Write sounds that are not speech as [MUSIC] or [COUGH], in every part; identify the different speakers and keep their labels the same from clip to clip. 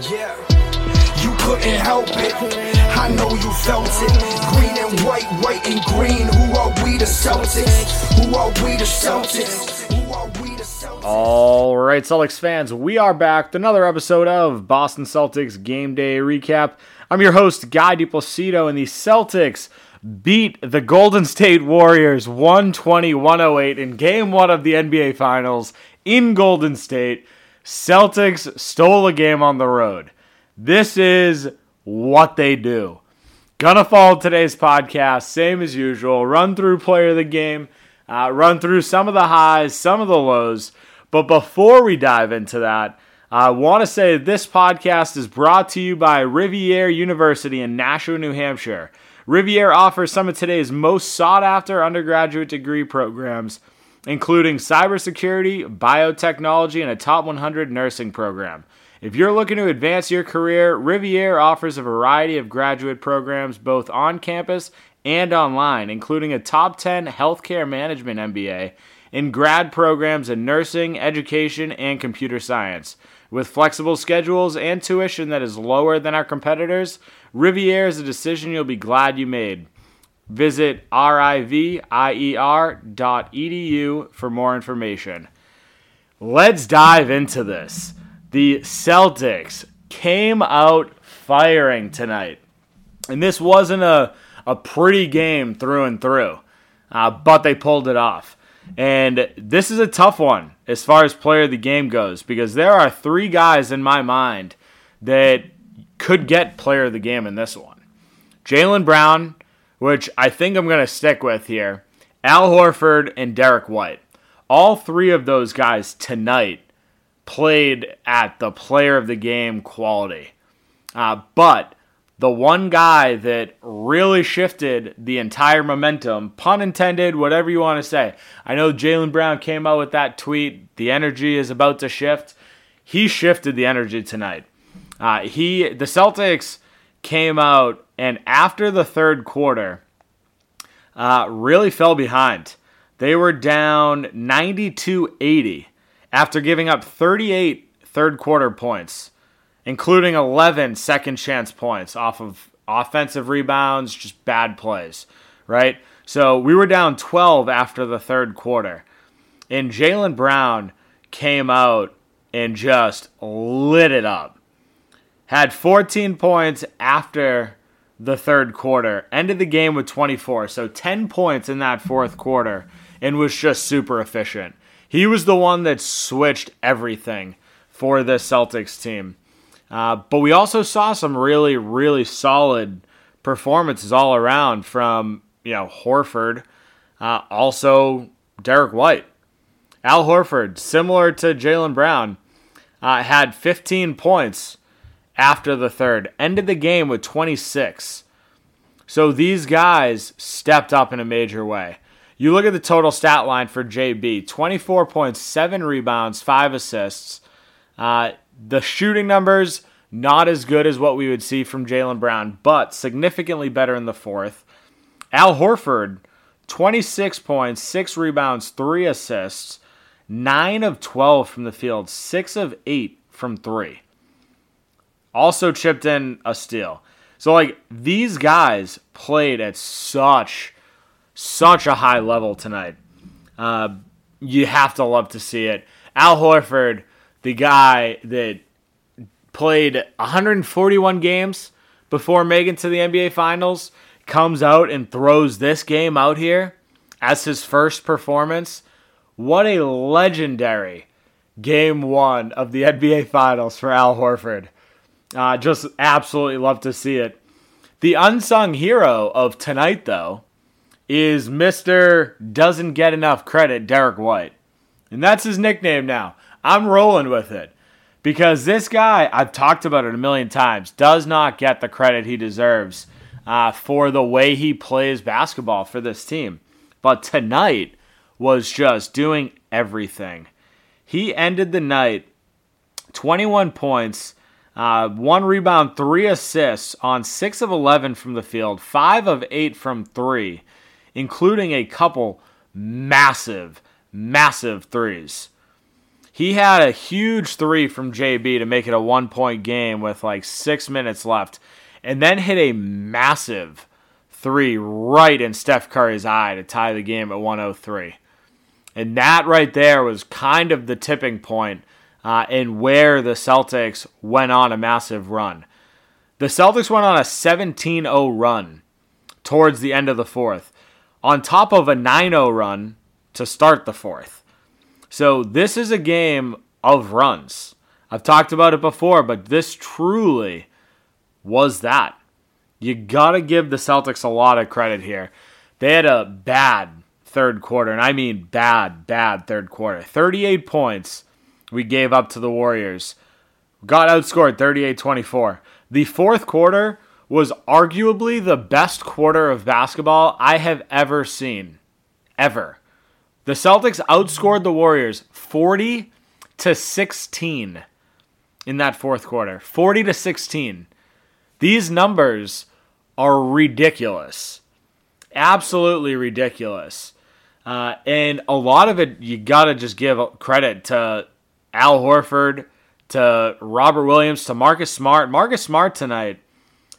Speaker 1: Yeah, you couldn't help it. I know you felt it. Green and white, white and green. Who are we the Celtics? Who are we the Celtics?
Speaker 2: All right, Celtics fans, we are back with another episode of Boston Celtics Game Day Recap. I'm your host, Guy DiPlacido, and the Celtics beat the Golden State Warriors 120 108 in game one of the NBA Finals in Golden State. Celtics stole a game on the road. This is what they do. Gonna follow today's podcast, same as usual. Run through player of the game, uh, run through some of the highs, some of the lows. But before we dive into that, I want to say this podcast is brought to you by Rivier University in Nashua, New Hampshire. Rivier offers some of today's most sought after undergraduate degree programs including cybersecurity, biotechnology, and a top 100 nursing program. If you're looking to advance your career, Rivier offers a variety of graduate programs both on campus and online, including a top 10 healthcare management MBA in grad programs in nursing, education, and computer science. With flexible schedules and tuition that is lower than our competitors, Rivier is a decision you'll be glad you made. Visit rivier.edu for more information. Let's dive into this. The Celtics came out firing tonight. And this wasn't a, a pretty game through and through, uh, but they pulled it off. And this is a tough one as far as player of the game goes because there are three guys in my mind that could get player of the game in this one Jaylen Brown, which I think I'm going to stick with here, Al Horford, and Derrick White. All three of those guys tonight played at the player of the game quality. Uh, but the one guy that really shifted the entire momentum, pun intended, whatever you want to say. I know Jaylen Brown came out with that tweet, the energy is about to shift. He shifted the energy tonight. Uh, he, the Celtics came out and after the third quarter, uh, really fell behind. They were down 92 80 after giving up 38 third quarter points, including 11 second chance points off of offensive rebounds, just bad plays, right? So we were down 12 after the third quarter. And Jaylen Brown came out and just lit it up. Had 14 points after the third quarter. Ended the game with 24, so 10 points in that fourth quarter, and was just super efficient. He was the one that switched everything for the Celtics team. Uh, but we also saw some really, really solid performances all around from you know Horford, uh, also Derrick White, Al Horford, similar to Jaylen Brown, uh, had 15 points after the third. Ended the game with 26. So these guys stepped up in a major way. You look at the total stat line for JB 24.7 rebounds, 5 assists. Uh, the shooting numbers, not as good as what we would see from Jaylen Brown, but significantly better in the fourth. Al Horford, 26 points, 6 rebounds, 3 assists, 9 of 12 from the field, 6 of 8 from 3 also chipped in a steal. So like these guys played at such such a high level tonight. Uh, you have to love to see it. Al Horford, the guy that played 141 games before making to the NBA Finals, comes out and throws this game out here as his first performance. What a legendary game one of the NBA Finals for Al Horford. Uh, just absolutely love to see it. The unsung hero of tonight, though, is Mr. Doesn't Get Enough Credit, Derrick White. And that's his nickname now. I'm rolling with it. Because this guy, I've talked about it a million times, does not get the credit he deserves uh, for the way he plays basketball for this team. But tonight was just doing everything. He ended the night 21 points, uh, one rebound, three assists on six of 11 from the field, five of eight from three, including a couple massive, massive threes. He had a huge three from JB to make it a one point game with like six minutes left, and then hit a massive three right in Steph Curry's eye to tie the game at 103. And that right there was kind of the tipping point uh, in where the Celtics went on a massive run. The Celtics went on a 17 0 run towards the end of the fourth, on top of a 9 0 run to start the fourth. So this is a game of runs. I've talked about it before, but this truly was that. You got to give the Celtics a lot of credit here. They had a bad third quarter, and I mean bad, bad third quarter. 38 points we gave up to the Warriors. Got outscored 38 24. The fourth quarter was arguably the best quarter of basketball I have ever seen. Ever. The Celtics outscored the Warriors 40 to 16 in that fourth quarter. 40 to 16. These numbers are ridiculous. Absolutely ridiculous. Uh, and a lot of it, you got to just give credit to Al Horford, to Robert Williams, to Marcus Smart. Marcus Smart tonight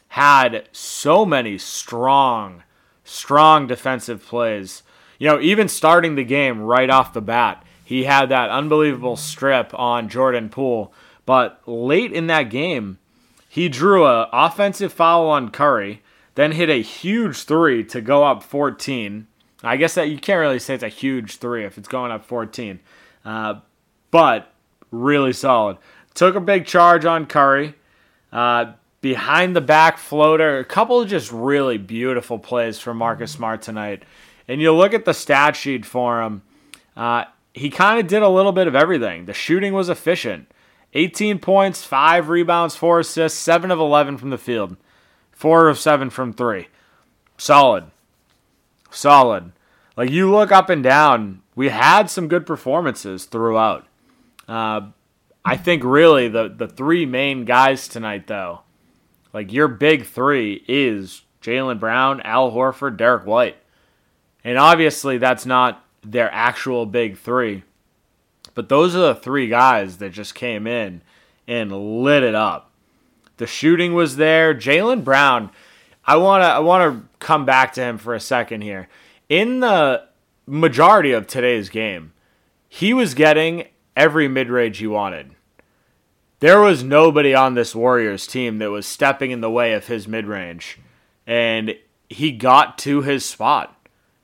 Speaker 2: had so many strong, strong defensive plays. You know, even starting the game right off the bat, he had that unbelievable strip on Jordan Poole. But late in that game, he drew a offensive foul on Curry, then hit a huge three to go up 14. I guess that you can't really say it's a huge three if it's going up 14, uh, but really solid. Took a big charge on Curry. Uh, behind the back floater, a couple of just really beautiful plays from Marcus Smart tonight. And you look at the stat sheet for him, uh, he kind of did a little bit of everything. The shooting was efficient 18 points, 5 rebounds, 4 assists, 7 of 11 from the field, 4 of 7 from 3. Solid. Solid. Like you look up and down, we had some good performances throughout. Uh, I think really the the three main guys tonight, though, like your big three is Jaylen Brown, Al Horford, Derrick White, and obviously that's not their actual big three, but those are the three guys that just came in and lit it up. The shooting was there. Jaylen Brown, I wanna I wanna come back to him for a second here. In the majority of today's game, he was getting every mid range he wanted. There was nobody on this Warriors team that was stepping in the way of his mid range. And he got to his spot.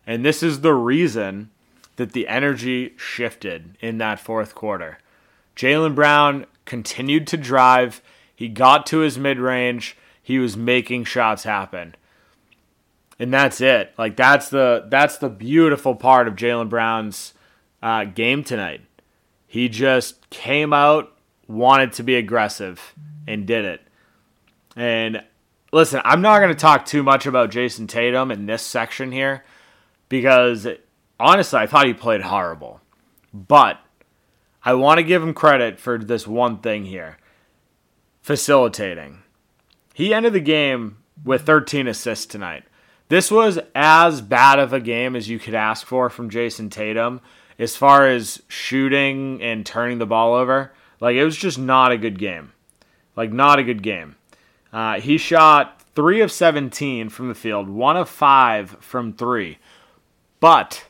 Speaker 2: And this is the reason that the energy shifted in that fourth quarter. Jaylen Brown continued to drive. He got to his mid range. He was making shots happen. And that's it. Like that's the that's the beautiful part of Jaylen Brown's uh, game tonight. He just came out, wanted to be aggressive, and did it. And listen, I'm not going to talk too much about Jayson Tatum in this section here because honestly, I thought he played horrible. But I want to give him credit for this one thing here facilitating. He ended the game with 13 assists tonight. This was as bad of a game as you could ask for from Jayson Tatum as far as shooting and turning the ball over, like it was just not a good game. Like not a good game. Uh, he shot three of 17 from the field, one of five from three. But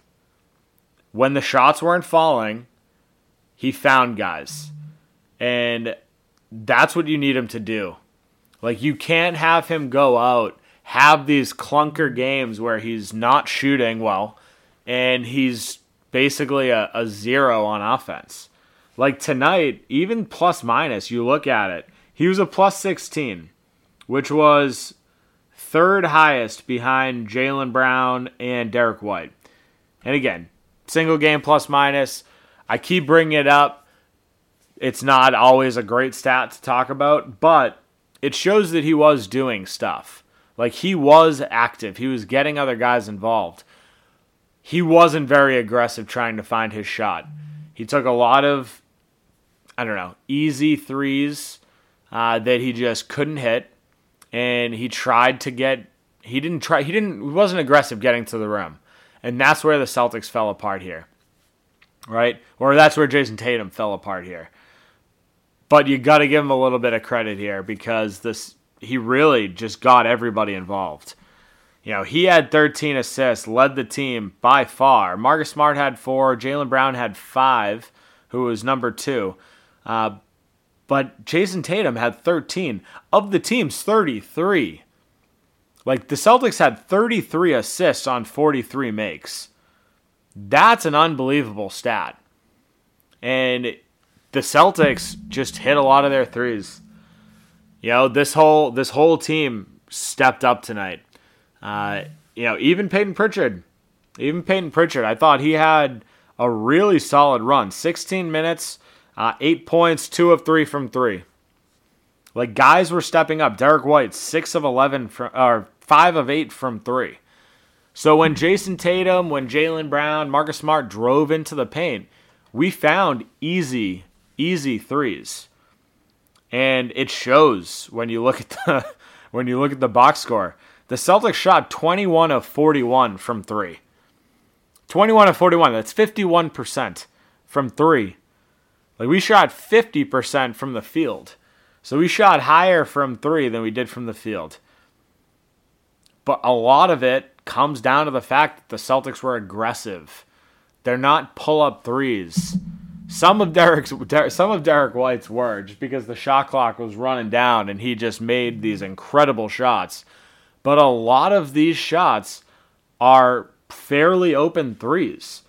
Speaker 2: when the shots weren't falling, he found guys. And that's what you need him to do. Like you can't have him go out, have these clunker games where he's not shooting well and he's basically a, a zero on offense. Like tonight, even plus minus, you look at it, he was a plus 16, which was third highest behind Jaylen Brown and Derek White. And again, single game plus minus. I keep bringing it up. It's not always a great stat to talk about, but it shows that he was doing stuff. Like he was active, he was getting other guys involved he wasn't very aggressive trying to find his shot. He took a lot of, I don't know, easy threes uh, that he just couldn't hit, and he tried to get. He didn't try. He didn't. He wasn't aggressive getting to the rim, and that's where the Celtics fell apart here. right? Or that's where Jayson Tatum fell apart here. But you got to give him a little bit of credit here because this he really just got everybody involved. You know, he had 13 assists, led the team by far. Marcus Smart had four, Jaylen Brown had five, who was number two. Uh, but Jayson Tatum had 13. Of the team's 33. Like the Celtics had 33 assists on 43 makes. That's an unbelievable stat. And the Celtics just hit a lot of their threes. You know, this whole this whole team stepped up tonight. Uh, you know, even Peyton Pritchard, even Peyton Pritchard, I thought he had a really solid run. 16 minutes, uh, eight points, two of three from three. Like guys were stepping up. Derrick White, six of 11 from, or five of eight from three. So when Jayson Tatum, when Jaylen Brown, Marcus Smart drove into the paint, we found easy, easy threes. And it shows when you look at the [LAUGHS] when you look at the box score. The Celtics shot 21 of 41 from 3. 21 of 41, that's 51% from 3. Like we shot 50% from the field. So we shot higher from 3 than we did from the field. But a lot of it comes down to the fact that the Celtics were aggressive. They're not pull up threes. Some of Derrick's some of Derrick White's were just because the shot clock was running down and he just made these incredible shots. But a lot of these shots are fairly open threes.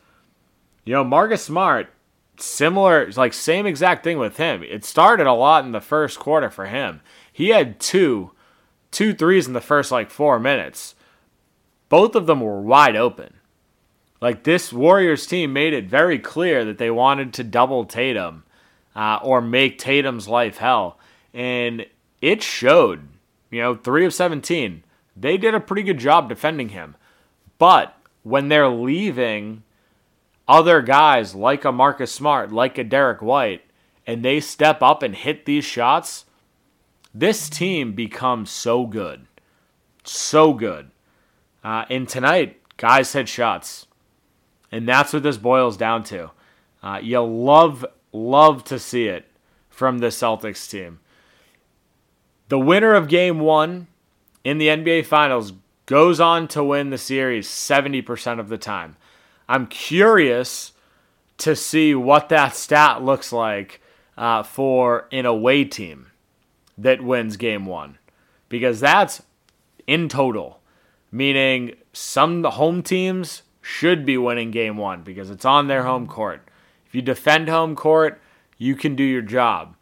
Speaker 2: You know, Marcus Smart, similar, like same exact thing with him. It started a lot in the first quarter for him. He had two, two threes in the first like four minutes. Both of them were wide open. Like this Warriors team made it very clear that they wanted to double Tatum uh, or make Tatum's life hell. And it showed, you know, three of 17. They did a pretty good job defending him. But when they're leaving other guys like a Marcus Smart, like a Derrick White, and they step up and hit these shots, this team becomes so good. So good. Uh, and tonight, guys hit shots. And that's what this boils down to. Uh, you love, love to see it from the Celtics team. The winner of game one in the NBA Finals goes on to win the series 70% of the time. I'm curious to see what that stat looks like uh, for an away team that wins game one, because that's in total, meaning some home teams should be winning game one because it's on their home court. If you defend home court, you can do your job.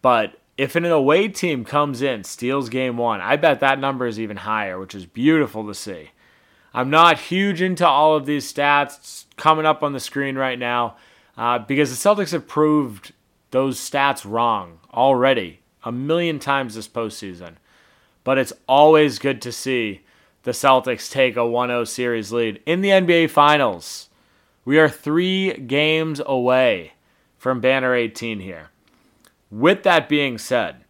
Speaker 2: But if an away team comes in, steals game one, I bet that number is even higher, which is beautiful to see. I'm not huge into all of these stats coming up on the screen right now uh, because the Celtics have proved those stats wrong already a million times this postseason. But it's always good to see the Celtics take a 1 0 series lead in the NBA Finals. We are three games away from Banner 18 here. With that being said,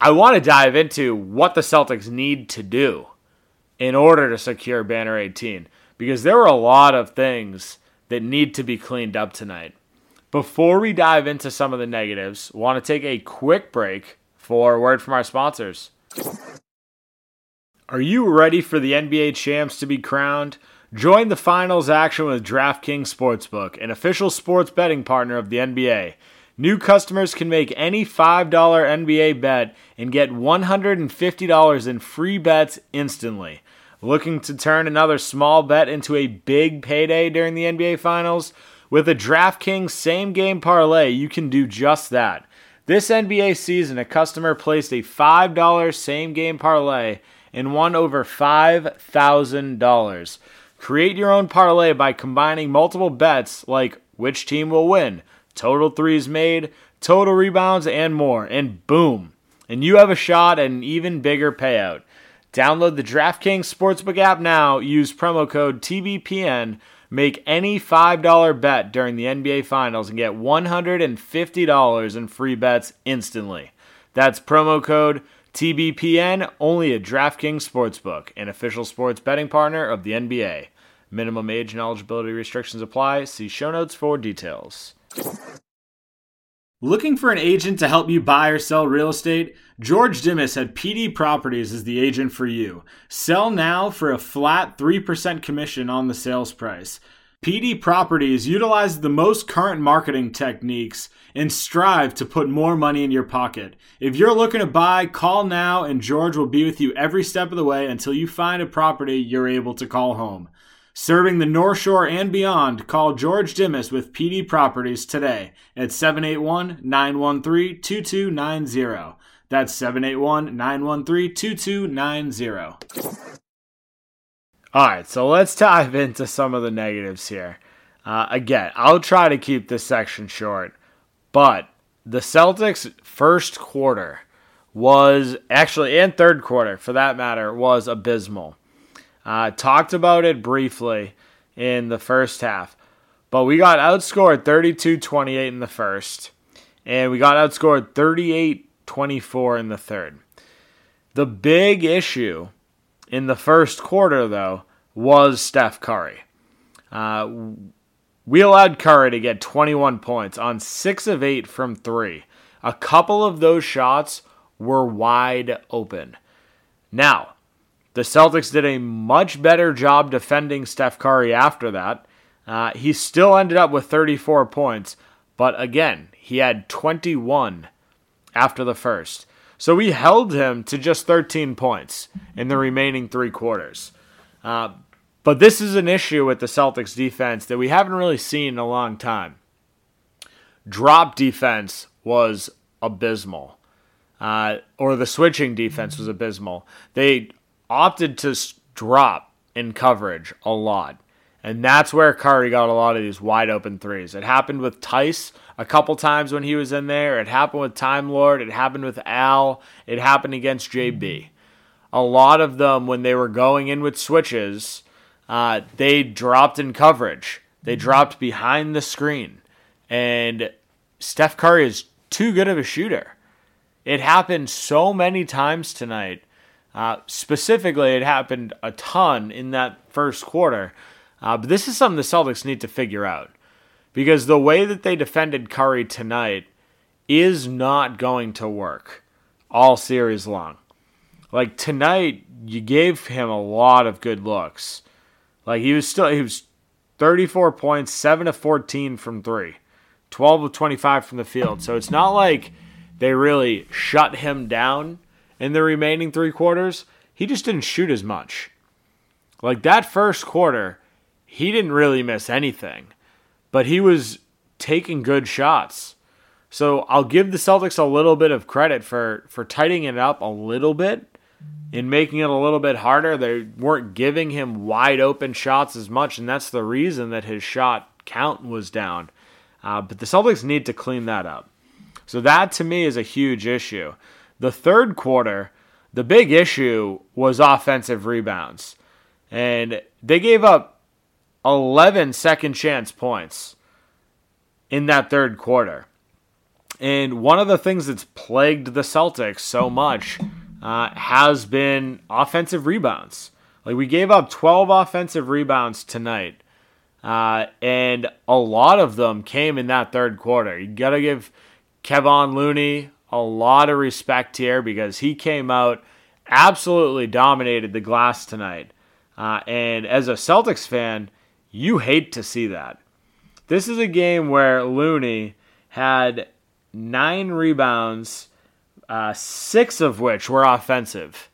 Speaker 2: I want to dive into what the Celtics need to do in order to secure Banner 18 because there are a lot of things that need to be cleaned up tonight. Before we dive into some of the negatives, want to take a quick break for a word from our sponsors. Are you ready for the NBA champs to be crowned? Join the finals action with DraftKings Sportsbook, an official sports betting partner of the NBA. New customers can make any $5 NBA bet and get $150 in free bets instantly. Looking to turn another small bet into a big payday during the NBA Finals? With a DraftKings same game parlay, you can do just that. This NBA season, a customer placed a $5 same game parlay and won over $5,000. Create your own parlay by combining multiple bets like which team will win, total threes made, total rebounds, and more. And boom, and you have a shot at an even bigger payout. Download the DraftKings Sportsbook app now. Use promo code TBPN. Make any $5 bet during the NBA Finals and get $150 in free bets instantly. That's promo code TBPN only at DraftKings Sportsbook, an official sports betting partner of the NBA. Minimum age and eligibility restrictions apply. See show notes for details. Looking for an agent to help you buy or sell real estate? George Dimas at PD Properties is the agent for you. Sell now for a flat 3% commission on the sales price. PD Properties utilizes the most current marketing techniques and strive to put more money in your pocket. If you're looking to buy, call now and George will be with you every step of the way until you find a property you're able to call home. Serving the North Shore and beyond, call George Dimas with PD Properties today at 781 913 2290. That's 781 913 2290. All right, so let's dive into some of the negatives here. Uh, again, I'll try to keep this section short, but the Celtics' first quarter was actually, and third quarter for that matter, was abysmal. Uh, talked about it briefly in the first half, but we got outscored 32 28 in the first, and we got outscored 38 24 in the third. The big issue in the first quarter, though, was Steph Curry. Uh, we allowed Curry to get 21 points on 6 of 8 from 3. A couple of those shots were wide open. Now, the Celtics did a much better job defending Steph Curry after that. Uh, he still ended up with 34 points, but again, he had 21 after the first. So we held him to just 13 points in the remaining three quarters. Uh, but this is an issue with the Celtics defense that we haven't really seen in a long time. Drop defense was abysmal, uh, or the switching defense was abysmal. They opted to drop in coverage a lot. And that's where Curry got a lot of these wide open threes. It happened with Theis a couple times when he was in there. It happened with Time Lord. It happened with Al. It happened against JB. A lot of them, when they were going in with switches, uh, they dropped in coverage. They dropped behind the screen. And Steph Curry is too good of a shooter. It happened so many times tonight uh, specifically, it happened a ton in that first quarter. Uh, but this is something the Celtics need to figure out because the way that they defended Curry tonight is not going to work all series long. Like tonight, you gave him a lot of good looks. Like he was still he was 34 points, 7 of 14 from 3, 12 of 25 from the field. So it's not like they really shut him down in the remaining three quarters, he just didn't shoot as much. Like that first quarter, he didn't really miss anything, but he was taking good shots. So I'll give the Celtics a little bit of credit for for tightening it up a little bit in making it a little bit harder. They weren't giving him wide open shots as much, and that's the reason that his shot count was down. Uh, but the Celtics need to clean that up. So that to me is a huge issue. The third quarter, the big issue was offensive rebounds. And they gave up 11 second chance points in that third quarter. And one of the things that's plagued the Celtics so much uh, has been offensive rebounds. Like we gave up 12 offensive rebounds tonight. Uh, and a lot of them came in that third quarter. You got to give Kevon Looney a lot of respect here because he came out, absolutely dominated the glass tonight. Uh, and as a Celtics fan, you hate to see that. This is a game where Looney had nine rebounds, uh, six of which were offensive.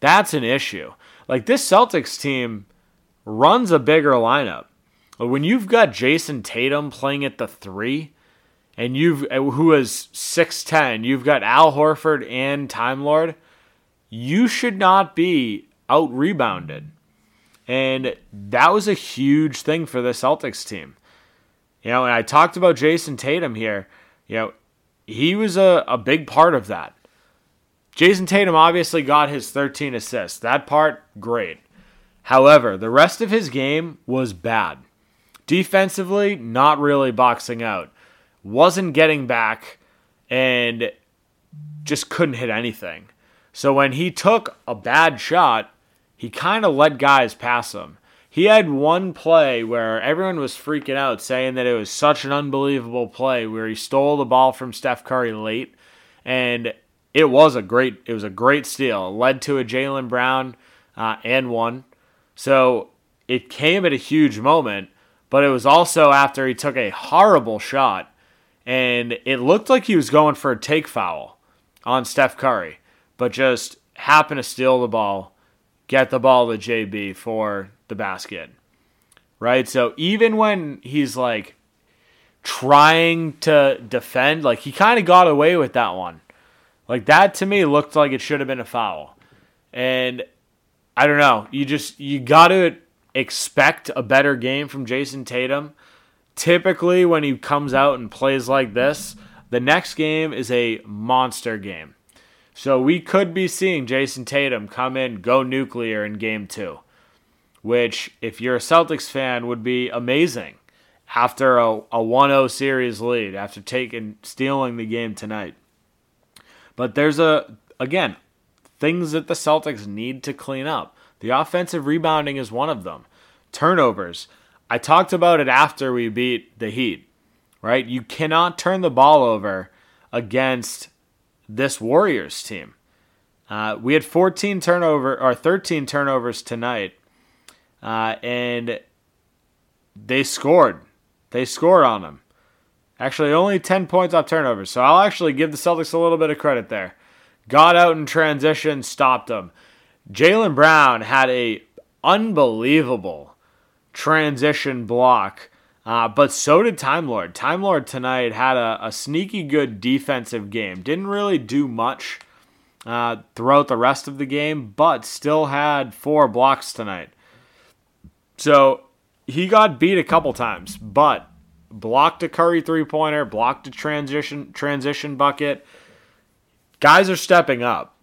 Speaker 2: That's an issue. Like this Celtics team runs a bigger lineup. When you've got Jayson Tatum playing at the three, and you've uh, who is 6'10, you've got Al Horford and Time Lord, you should not be out rebounded. And that was a huge thing for the Celtics team. You know, and I talked about Jayson Tatum here. You know, he was a, a big part of that. Jayson Tatum obviously got his 13 assists. That part, great. However, the rest of his game was bad. Defensively, not really boxing out wasn't getting back, and just couldn't hit anything. So when he took a bad shot, he kind of let guys pass him. He had one play where everyone was freaking out, saying that it was such an unbelievable play where he stole the ball from Steph Curry late, and it was a great it was a great steal. It led to a Jaylen Brown uh, and one, so it came at a huge moment. But it was also after he took a horrible shot, and it looked like he was going for a take foul on Steph Curry, but just happened to steal the ball, get the ball to JB for the basket. Right? So even when he's like trying to defend, like he kind of got away with that one. Like that to me looked like it should have been a foul. And I don't know, you just you got to expect a better game from Jayson Tatum. Typically when he comes out and plays like this, the next game is a monster game. So we could be seeing Jayson Tatum come in, go nuclear in game 2 which, if you're a Celtics fan, would be amazing after a, a 1-0 series lead, after taking stealing the game tonight. But there's a again, things that the Celtics need to clean up. The offensive rebounding is one of them. Turnovers. I talked about it after we beat the Heat, right? You cannot turn the ball over against this Warriors team. Uh, we had 14 turnover or 13 turnovers tonight, uh, and they scored. They scored on them. Actually, only 10 points off turnovers. So I'll actually give the Celtics a little bit of credit there. Got out in transition, stopped them. Jaylen Brown had a unbelievable transition block, uh, but so did Time Lord. Time Lord tonight had a, a sneaky good defensive game. Didn't really do much uh, throughout the rest of the game, but still had four blocks tonight. So he got beat a couple times, but blocked a Curry three pointer, blocked a transition transition bucket. Guys are stepping up.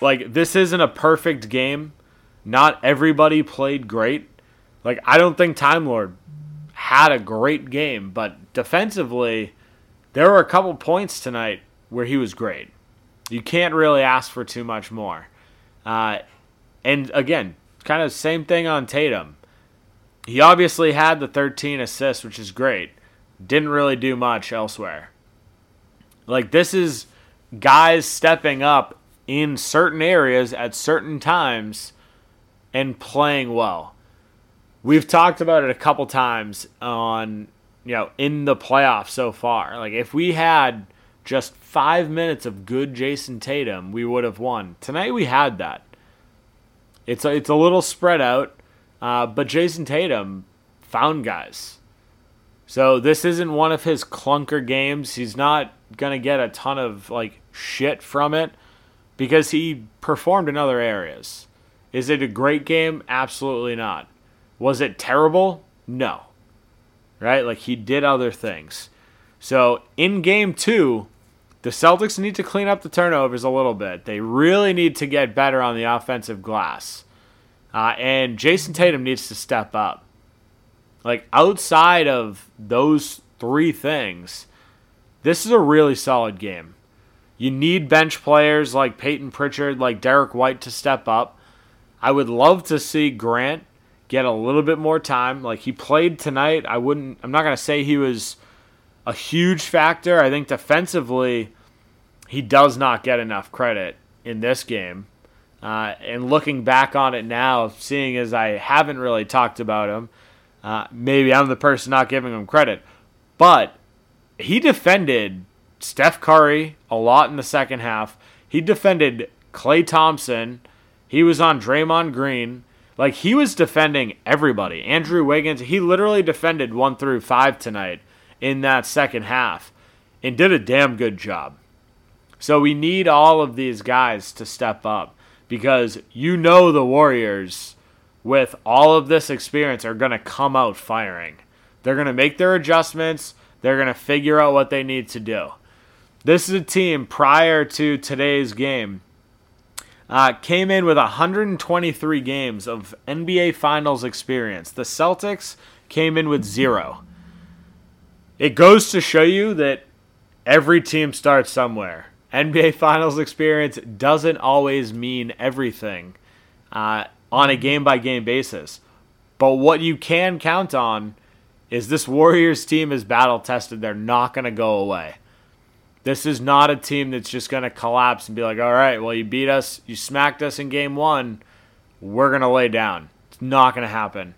Speaker 2: Like this isn't a perfect game. Not everybody played great. Like I don't think Time Lord had a great game, but defensively, there were a couple points tonight where he was great. You can't really ask for too much more. Uh, and again, kind of same thing on Tatum. He obviously had the 13 assists, which is great. Didn't really do much elsewhere. Like, this is guys stepping up in certain areas at certain times and playing well. We've talked about it a couple times on, you know, in the playoffs so far. Like, if we had just five minutes of good Jayson Tatum, we would have won. Tonight we had that. It's a, it's a little spread out. Uh, but Jayson Tatum found guys. So this isn't one of his clunker games. He's not to get a ton of like shit from it because he performed in other areas. Is it a great game? Absolutely not. Was it terrible? No. Right? Like he did other things. So in game 2, the Celtics need to clean up the turnovers a little bit. They really need to get better on the offensive glass. Uh, and Jayson Tatum needs to step up. Like outside of those three things, this is a really solid game. You need bench players like Peyton Pritchard, like Derrick White to step up. I would love to see Grant get a little bit more time. Like he played tonight. I wouldn't I'm not to say he was a huge factor. I think defensively he does not get enough credit in this game. Uh, and looking back on it now, seeing as I haven't really talked about him, uh, maybe I'm the person not giving him credit. But he defended Steph Curry a lot in the second half. He defended Klay Thompson. He was on Draymond Green. Like he was defending everybody. Andrew Wiggins, he literally defended one through five tonight in that second half and did a damn good job. So we need all of these guys to step up because you know the Warriors, with all of this experience, are going to come out firing. They're going to make their adjustments, they're going to figure out what they need to do. This is a team prior to today's game. Uh, came in with 123 games of NBA Finals experience. The Celtics came in with zero. It goes to show you that every team starts somewhere. NBA Finals experience doesn't always mean everything uh, on a game by game basis. But what you can count on is this Warriors team is battle tested. They're not going to go away. This is not a team that's just going to collapse and be like, all right, well, you beat us, you smacked us in game one, we're going to lay down. It's not going to happen.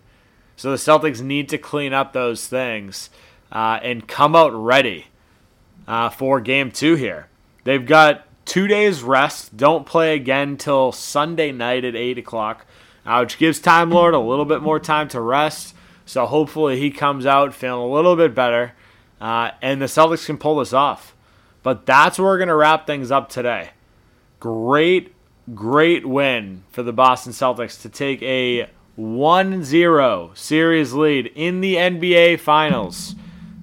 Speaker 2: So the Celtics need to clean up those things uh, and come out ready uh, for game two here. They've got two days rest. Don't play again till Sunday night at 8 o'clock, uh, which gives Time Lord a little bit more time to rest. So hopefully he comes out feeling a little bit better, uh, and the Celtics can pull this off. But that's where we're going to wrap things up today. Great, great win for the Boston Celtics to take a 1 0 series lead in the NBA Finals.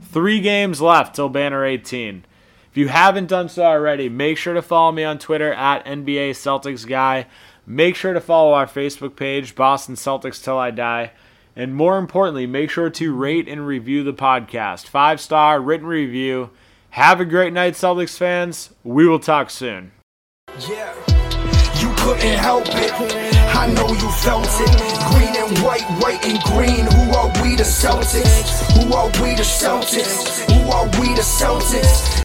Speaker 2: Three games left till Banner 18. If you haven't done so already, make sure to follow me on Twitter at NBA Celtics Guy. Make sure to follow our Facebook page, Boston Celtics Till I Die. And more importantly, make sure to rate and review the podcast. Five star written review. Have a great night, Celtics fans. We will talk soon.
Speaker 1: Yeah, you couldn't help it. I know you felt it. Green and white, white and green. Who are we the Celtics? Who are we the Celtics? Who are we the Celtics?